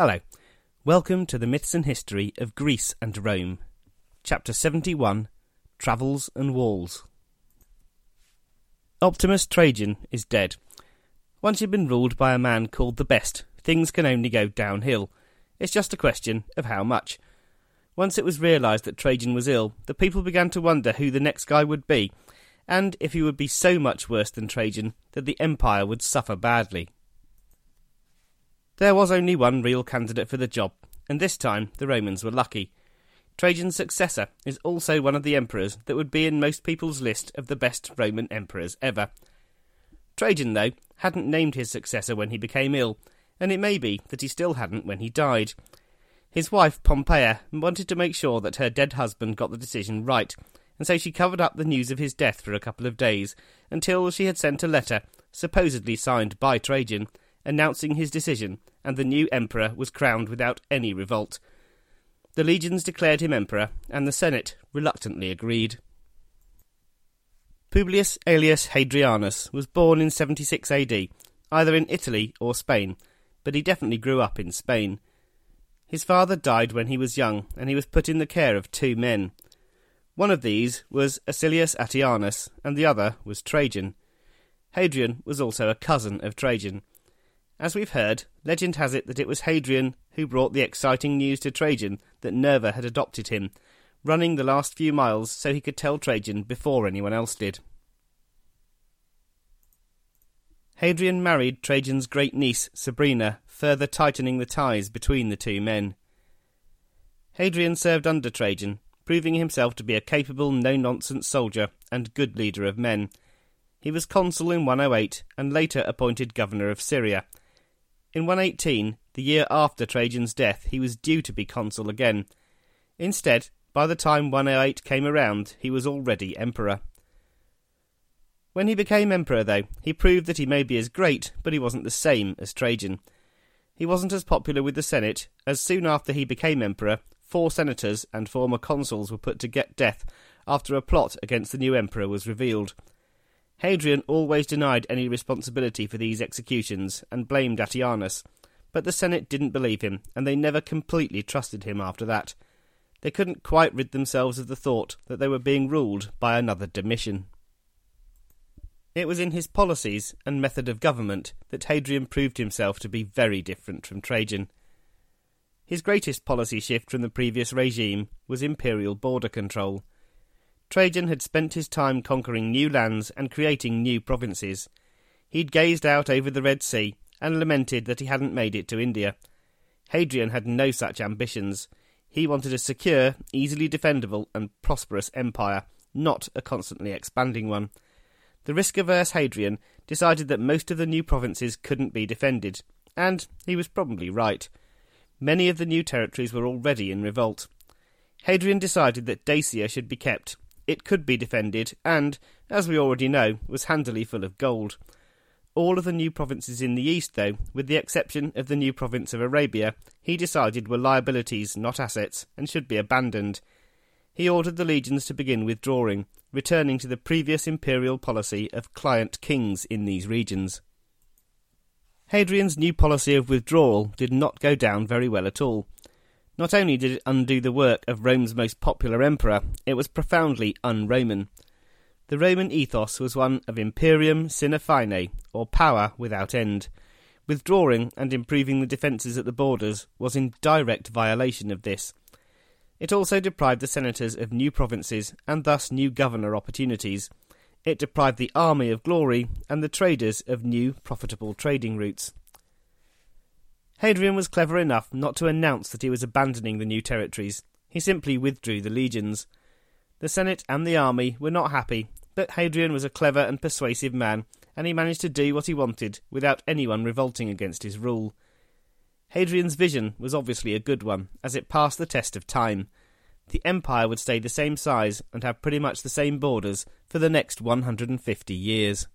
Hello. Welcome to the Myths and History of Greece and Rome. Chapter 71 Travels and Walls. Optimus Trajan is dead. Once you've been ruled by a man called the Best, things can only go downhill. It's just a question of how much. Once it was realised that Trajan was ill, the people began to wonder who the next guy would be, and if he would be so much worse than Trajan that the empire would suffer badly. There was only one real candidate for the job, and this time the Romans were lucky. Trajan's successor is also one of the emperors that would be in most people's list of the best Roman emperors ever. Trajan, though, hadn't named his successor when he became ill, and it may be that he still hadn't when he died. His wife, Pompeia, wanted to make sure that her dead husband got the decision right, and so she covered up the news of his death for a couple of days, until she had sent a letter, supposedly signed by Trajan, announcing his decision, and the new emperor was crowned without any revolt. The legions declared him emperor, and the Senate reluctantly agreed. Publius Aelius Hadrianus was born in 76 AD, either in Italy or Spain, but he definitely grew up in Spain. His father died when he was young, and he was put in the care of two men. One of these was Acilius Attianus, and the other was Trajan. Hadrian was also a cousin of Trajan, as we've heard, legend has it that it was Hadrian who brought the exciting news to Trajan that Nerva had adopted him, running the last few miles so he could tell Trajan before anyone else did. Hadrian married Trajan's great niece, Sabina, further tightening the ties between the two men. Hadrian served under Trajan, proving himself to be a capable, no nonsense soldier and good leader of men. He was consul in 108 and later appointed governor of Syria, in 118, the year after Trajan's death, he was due to be consul again. Instead, by the time 108 came around, he was already emperor. When he became emperor, though, he proved that he may be as great, but he wasn't the same as Trajan. He wasn't as popular with the Senate, as soon after he became emperor, four senators and former consuls were put to get death after a plot against the new emperor was revealed. Hadrian always denied any responsibility for these executions and blamed Attianus, but the Senate didn't believe him, and they never completely trusted him after that. They couldn't quite rid themselves of the thought that they were being ruled by another Domitian. It was in his policies and method of government that Hadrian proved himself to be very different from Trajan. His greatest policy shift from the previous regime was imperial border control. Trajan had spent his time conquering new lands and creating new provinces. He'd gazed out over the Red Sea and lamented that he hadn't made it to India. Hadrian had no such ambitions. He wanted a secure, easily defendable, and prosperous empire, not a constantly expanding one. The risk averse Hadrian decided that most of the new provinces couldn't be defended, and he was probably right. Many of the new territories were already in revolt. Hadrian decided that Dacia should be kept, it could be defended, and, as we already know, was handily full of gold. All of the new provinces in the east, though, with the exception of the new province of Arabia, he decided were liabilities, not assets, and should be abandoned. He ordered the legions to begin withdrawing, returning to the previous imperial policy of client kings in these regions. Hadrian's new policy of withdrawal did not go down very well at all. Not only did it undo the work of Rome's most popular emperor, it was profoundly un Roman. The Roman ethos was one of imperium sine fine, or power without end. Withdrawing and improving the defences at the borders was in direct violation of this. It also deprived the senators of new provinces and thus new governor opportunities. It deprived the army of glory and the traders of new profitable trading routes. Hadrian was clever enough not to announce that he was abandoning the new territories. He simply withdrew the legions. The Senate and the army were not happy, but Hadrian was a clever and persuasive man, and he managed to do what he wanted without anyone revolting against his rule. Hadrian's vision was obviously a good one, as it passed the test of time. The empire would stay the same size and have pretty much the same borders for the next 150 years.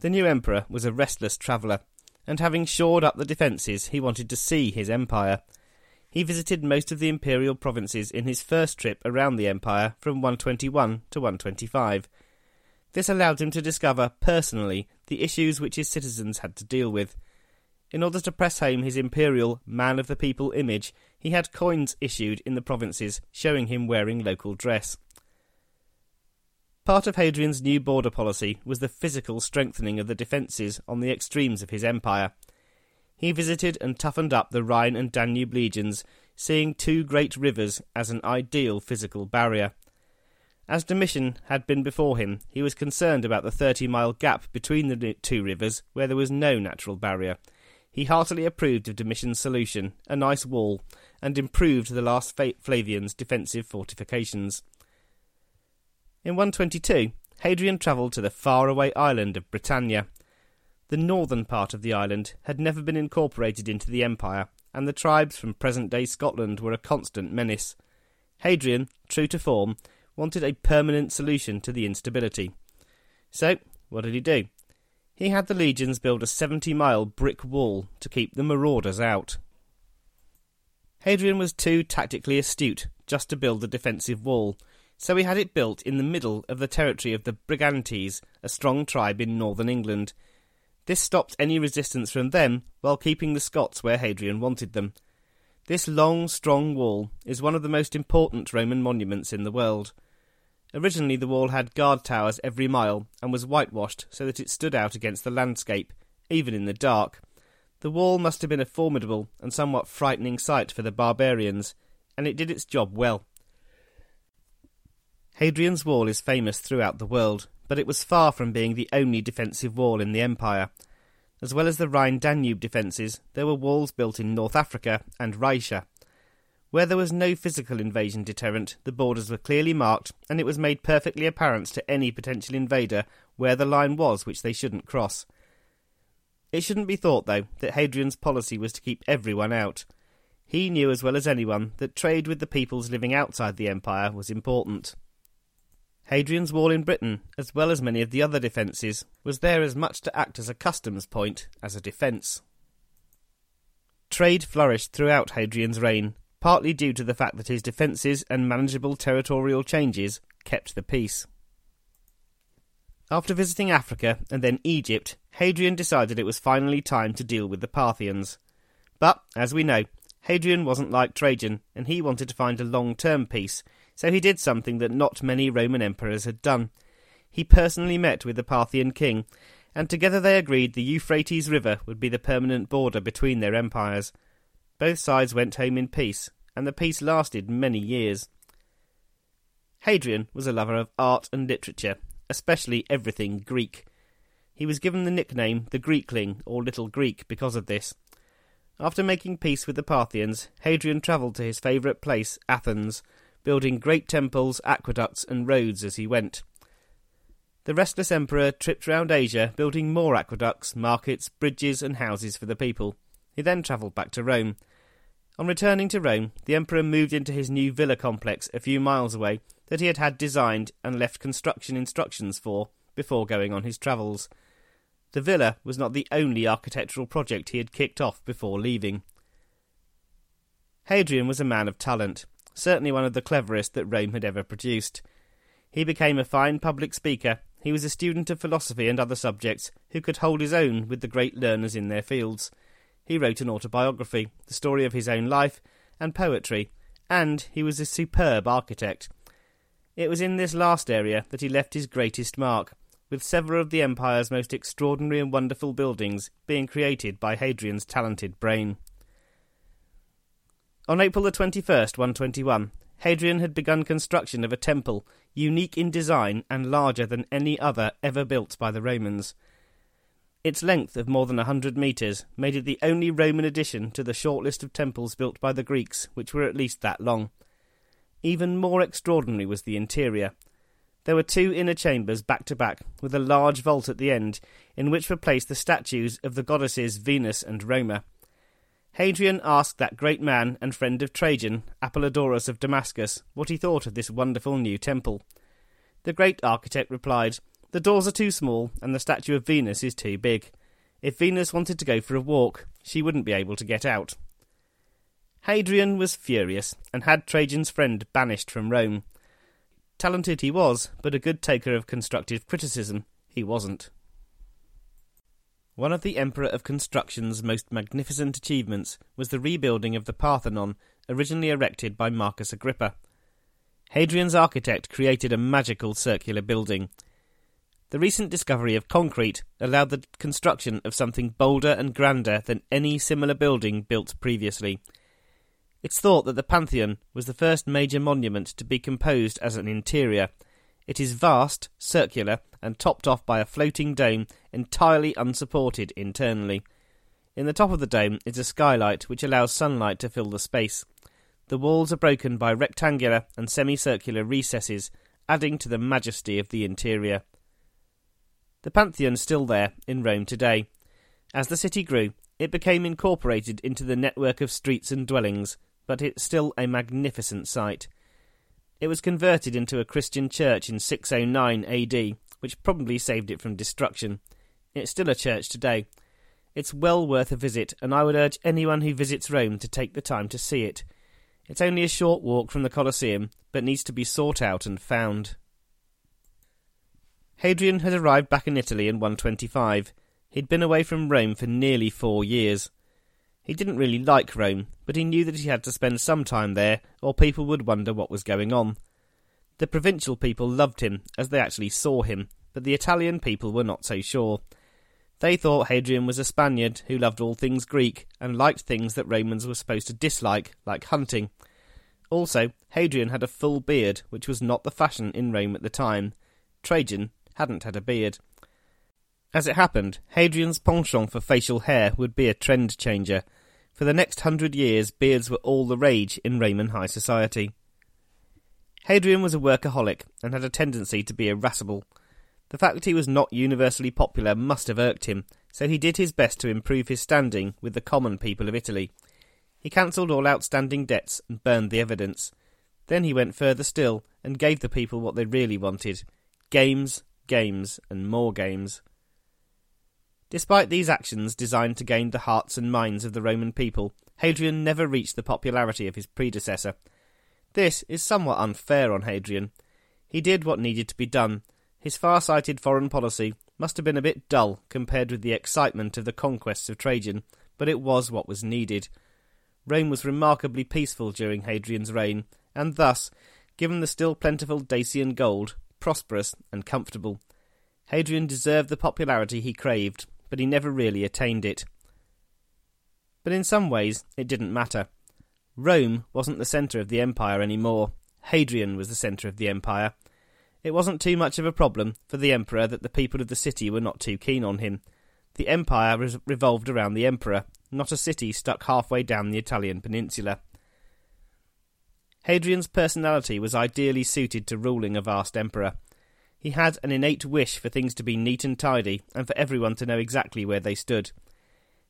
The new emperor was a restless traveller and having shored up the defences, he wanted to see his empire. He visited most of the imperial provinces in his first trip around the empire from 121 to 125. This allowed him to discover personally the issues which his citizens had to deal with. in order to press home his imperial man of the people image, he had coins issued in the provinces showing him wearing local dress. Part of Hadrian's new border policy was the physical strengthening of the defences on the extremes of his empire. He visited and toughened up the Rhine and Danube legions, seeing two great rivers as an ideal physical barrier. As Domitian had been before him, he was concerned about the 30 mile gap between the two rivers where there was no natural barrier. He heartily approved of Domitian's solution, a nice wall, and improved the last Flavian's defensive fortifications. In 122, Hadrian travelled to the faraway island of Britannia. The northern part of the island had never been incorporated into the empire, and the tribes from present day Scotland were a constant menace. Hadrian, true to form, wanted a permanent solution to the instability. So, what did he do? He had the legions build a 70 mile brick wall to keep the marauders out. Hadrian was too tactically astute just to build a defensive wall, so he had it built in the middle of the territory of the Brigantes, a strong tribe in northern England. This stopped any resistance from them while keeping the Scots where Hadrian wanted them. This long, strong wall is one of the most important Roman monuments in the world. Originally, the wall had guard towers every mile and was whitewashed so that it stood out against the landscape, even in the dark. The wall must have been a formidable and somewhat frightening sight for the barbarians, and it did its job well. Hadrian's Wall is famous throughout the world, but it was far from being the only defensive wall in the empire. As well as the Rhine Danube defences, there were walls built in North Africa and Raetia. Where there was no physical invasion deterrent, the borders were clearly marked, and it was made perfectly apparent to any potential invader where the line was which they shouldn't cross. It shouldn't be thought, though, that Hadrian's policy was to keep everyone out. He knew as well as anyone that trade with the peoples living outside the empire was important. Hadrian's Wall in Britain, as well as many of the other defences, was there as much to act as a customs point as a defence. Trade flourished throughout Hadrian's reign, partly due to the fact that his defences and manageable territorial changes kept the peace. After visiting Africa and then Egypt, Hadrian decided it was finally time to deal with the Parthians. But, as we know, Hadrian wasn't like Trajan, and he wanted to find a long term peace, so he did something that not many Roman emperors had done. He personally met with the Parthian king, and together they agreed the Euphrates River would be the permanent border between their empires. Both sides went home in peace, and the peace lasted many years. Hadrian was a lover of art and literature, especially everything Greek. He was given the nickname the Greekling or Little Greek because of this. After making peace with the Parthians, Hadrian travelled to his favourite place, Athens, building great temples, aqueducts, and roads as he went. The restless emperor tripped round Asia, building more aqueducts, markets, bridges, and houses for the people. He then travelled back to Rome. On returning to Rome, the emperor moved into his new villa complex a few miles away that he had had designed and left construction instructions for before going on his travels. The villa was not the only architectural project he had kicked off before leaving. Hadrian was a man of talent, certainly one of the cleverest that Rome had ever produced. He became a fine public speaker. He was a student of philosophy and other subjects who could hold his own with the great learners in their fields. He wrote an autobiography, the story of his own life, and poetry, and he was a superb architect. It was in this last area that he left his greatest mark, with several of the empire's most extraordinary and wonderful buildings being created by Hadrian's talented brain. On April the 21st, 121, Hadrian had begun construction of a temple unique in design and larger than any other ever built by the Romans. Its length of more than a hundred metres made it the only Roman addition to the short list of temples built by the Greeks, which were at least that long. Even more extraordinary was the interior. There were two inner chambers back to back, with a large vault at the end, in which were placed the statues of the goddesses Venus and Roma. Hadrian asked that great man and friend of Trajan, Apollodorus of Damascus, what he thought of this wonderful new temple. The great architect replied, the doors are too small, and the statue of Venus is too big. If Venus wanted to go for a walk, she wouldn't be able to get out. Hadrian was furious, and had Trajan's friend banished from Rome. Talented he was, but a good taker of constructive criticism he wasn't. One of the Emperor of Construction's most magnificent achievements was the rebuilding of the Pantheon, originally erected by Marcus Agrippa. Hadrian's architect created a magical circular building. The recent discovery of concrete allowed the construction of something bolder and grander than any similar building built previously. It's thought that the Pantheon was the first major monument to be composed as an interior. It is vast, circular, and topped off by a floating dome entirely unsupported internally. In the top of the dome is a skylight which allows sunlight to fill the space. The walls are broken by rectangular and semicircular recesses, adding to the majesty of the interior. The Pantheon is still there in Rome today. As the city grew, it became incorporated into the network of streets and dwellings, but it's still a magnificent sight. It was converted into a Christian church in 609 AD, which probably saved it from destruction. It's still a church today. It's well worth a visit, and I would urge anyone who visits Rome to take the time to see it. It's only a short walk from the Colosseum, but needs to be sought out and found. Hadrian had arrived back in Italy in 125. He'd been away from Rome for nearly four years. He didn't really like Rome, but he knew that he had to spend some time there, or people would wonder what was going on. The provincial people loved him, as they actually saw him, but the Italian people were not so sure. They thought Hadrian was a Spaniard who loved all things Greek and liked things that Romans were supposed to dislike, like hunting. Also, Hadrian had a full beard, which was not the fashion in Rome at the time. Trajan hadn't had a beard. As it happened, Hadrian's penchant for facial hair would be a trend changer. For the next hundred years, beards were all the rage in Roman high society. Hadrian was a workaholic and had a tendency to be irascible. The fact that he was not universally popular must have irked him, so he did his best to improve his standing with the common people of Italy. He cancelled all outstanding debts and burned the evidence. Then he went further still and gave the people what they really wanted games, games, and more games. Despite these actions designed to gain the hearts and minds of the Roman people, Hadrian never reached the popularity of his predecessor. This is somewhat unfair on Hadrian. He did what needed to be done. His far sighted foreign policy must have been a bit dull compared with the excitement of the conquests of Trajan, but it was what was needed. Rome was remarkably peaceful during Hadrian's reign, and thus, given the still plentiful Dacian gold, prosperous and comfortable. Hadrian deserved the popularity he craved, but he never really attained it. But in some ways, it didn't matter. Rome wasn't the centre of the empire anymore. Hadrian was the centre of the empire. It wasn't too much of a problem for the emperor that the people of the city were not too keen on him. The empire revolved around the emperor, not a city stuck halfway down the Italian peninsula. Hadrian's personality was ideally suited to ruling a vast empire. He had an innate wish for things to be neat and tidy, and for everyone to know exactly where they stood.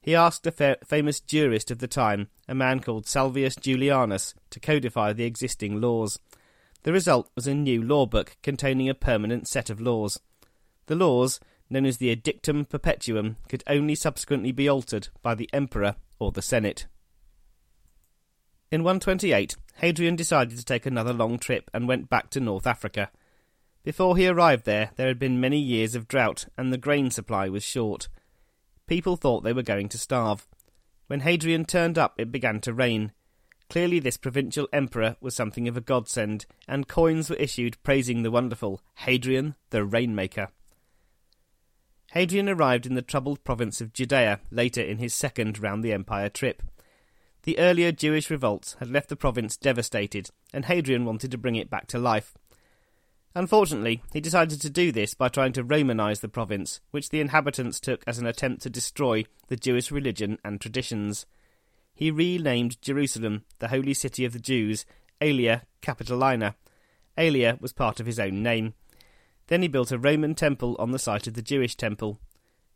He asked a fa- famous jurist of the time, a man called Salvius Julianus, to codify the existing laws. The result was a new law book containing a permanent set of laws. The laws, known as the Edictum Perpetuum, could only subsequently be altered by the Emperor or the Senate. In 128, Hadrian decided to take another long trip and went back to North Africa. Before he arrived there, there had been many years of drought, and the grain supply was short. People thought they were going to starve. When Hadrian turned up, it began to rain. Clearly, this provincial emperor was something of a godsend, and coins were issued praising the wonderful Hadrian the Rainmaker. Hadrian arrived in the troubled province of Judea later in his second round the empire trip. The earlier Jewish revolts had left the province devastated, and Hadrian wanted to bring it back to life. Unfortunately, he decided to do this by trying to Romanize the province, which the inhabitants took as an attempt to destroy the Jewish religion and traditions. He renamed Jerusalem, the holy city of the Jews, Aelia Capitolina. Aelia was part of his own name. Then he built a Roman temple on the site of the Jewish temple.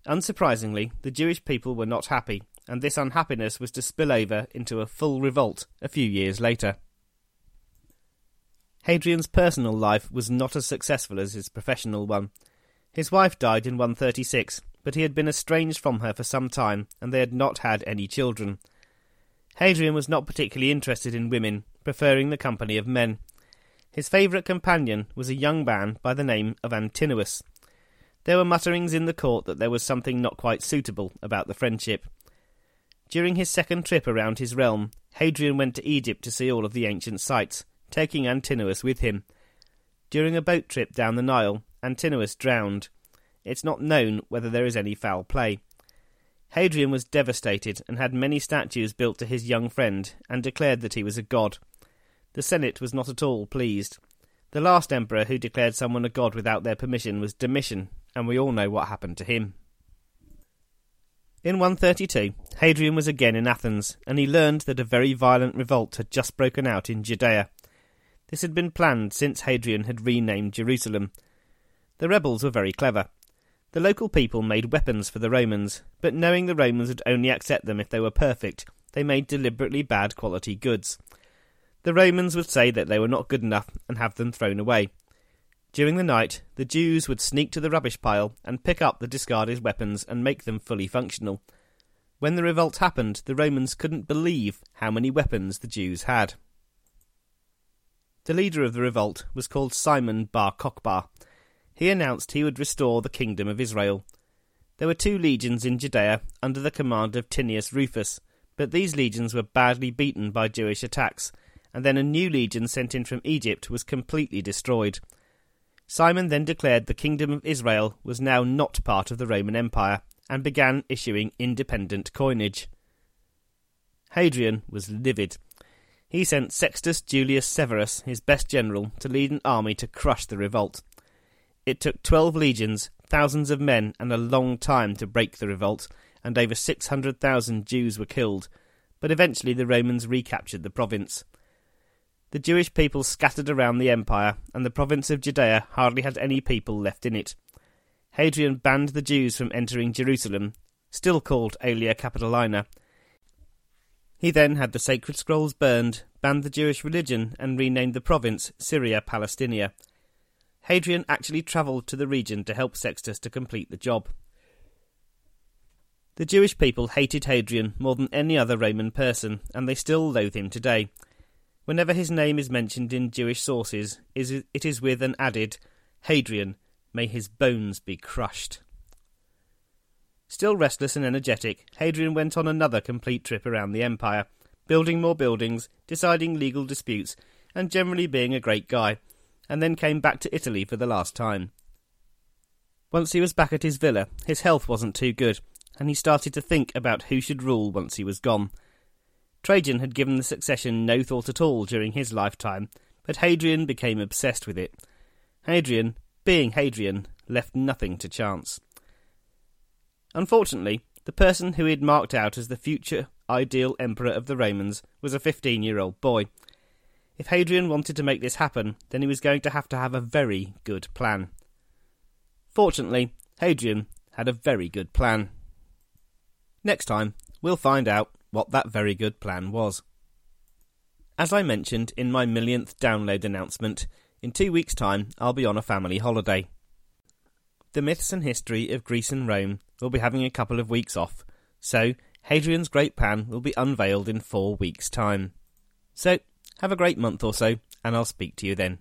Unsurprisingly, the Jewish people were not happy, and this unhappiness was to spill over into a full revolt a few years later. Hadrian's personal life was not as successful as his professional one. His wife died in 136, but he had been estranged from her for some time, and they had not had any children. Hadrian was not particularly interested in women, preferring the company of men. His favourite companion was a young man by the name of Antinous. There were mutterings in the court that there was something not quite suitable about the friendship. During his second trip around his realm, Hadrian went to Egypt to see all of the ancient sites, taking Antinous with him. During a boat trip down the Nile, Antinous drowned. It's not known whether there is any foul play. Hadrian was devastated and had many statues built to his young friend and declared that he was a god. The Senate was not at all pleased. The last emperor who declared someone a god without their permission was Domitian, and we all know what happened to him. In 132, Hadrian was again in Athens, and he learned that a very violent revolt had just broken out in Judea. This had been planned since Hadrian had renamed Jerusalem. The rebels were very clever. The local people made weapons for the Romans, but knowing the Romans would only accept them if they were perfect, they made deliberately bad quality goods. The Romans would say that they were not good enough and have them thrown away. During the night, the Jews would sneak to the rubbish pile and pick up the discarded weapons and make them fully functional. When the revolt happened, the Romans couldn't believe how many weapons the Jews had. The leader of the revolt was called Simon Bar Kokhba, he announced he would restore the kingdom of Israel. There were two legions in Judea under the command of Tinius Rufus, but these legions were badly beaten by Jewish attacks, and then a new legion sent in from Egypt was completely destroyed. Simon then declared the kingdom of Israel was now not part of the Roman Empire and began issuing independent coinage. Hadrian was livid. He sent Sextus Julius Severus, his best general, to lead an army to crush the revolt. It took 12 legions, thousands of men, and a long time to break the revolt, and over 600,000 Jews were killed, but eventually the Romans recaptured the province. The Jewish people scattered around the empire, and the province of Judea hardly had any people left in it. Hadrian banned the Jews from entering Jerusalem, still called Aelia Capitolina. He then had the sacred scrolls burned, banned the Jewish religion, and renamed the province Syria Palaestina, Hadrian actually travelled to the region to help Sextus to complete the job. The Jewish people hated Hadrian more than any other Roman person, and they still loathe him today. Whenever his name is mentioned in Jewish sources, it is with an added, Hadrian, may his bones be crushed. Still restless and energetic, Hadrian went on another complete trip around the empire, building more buildings, deciding legal disputes, and generally being a great guy, and then came back to Italy for the last time. Once he was back at his villa, his health wasn't too good, and he started to think about who should rule once he was gone. Trajan had given the succession no thought at all during his lifetime, but Hadrian became obsessed with it. Hadrian, being Hadrian, left nothing to chance. Unfortunately, the person who he had marked out as the future ideal emperor of the Romans was a 15 year old boy, if Hadrian wanted to make this happen, then he was going to have to have a very good plan. Fortunately, Hadrian had a very good plan. Next time, we'll find out what that very good plan was. As I mentioned in my millionth download announcement, in two weeks' time I'll be on a family holiday. The myths and history of Greece and Rome will be having a couple of weeks off, so Hadrian's Great Plan will be unveiled in four weeks' time. So, have a great month or so, and I'll speak to you then.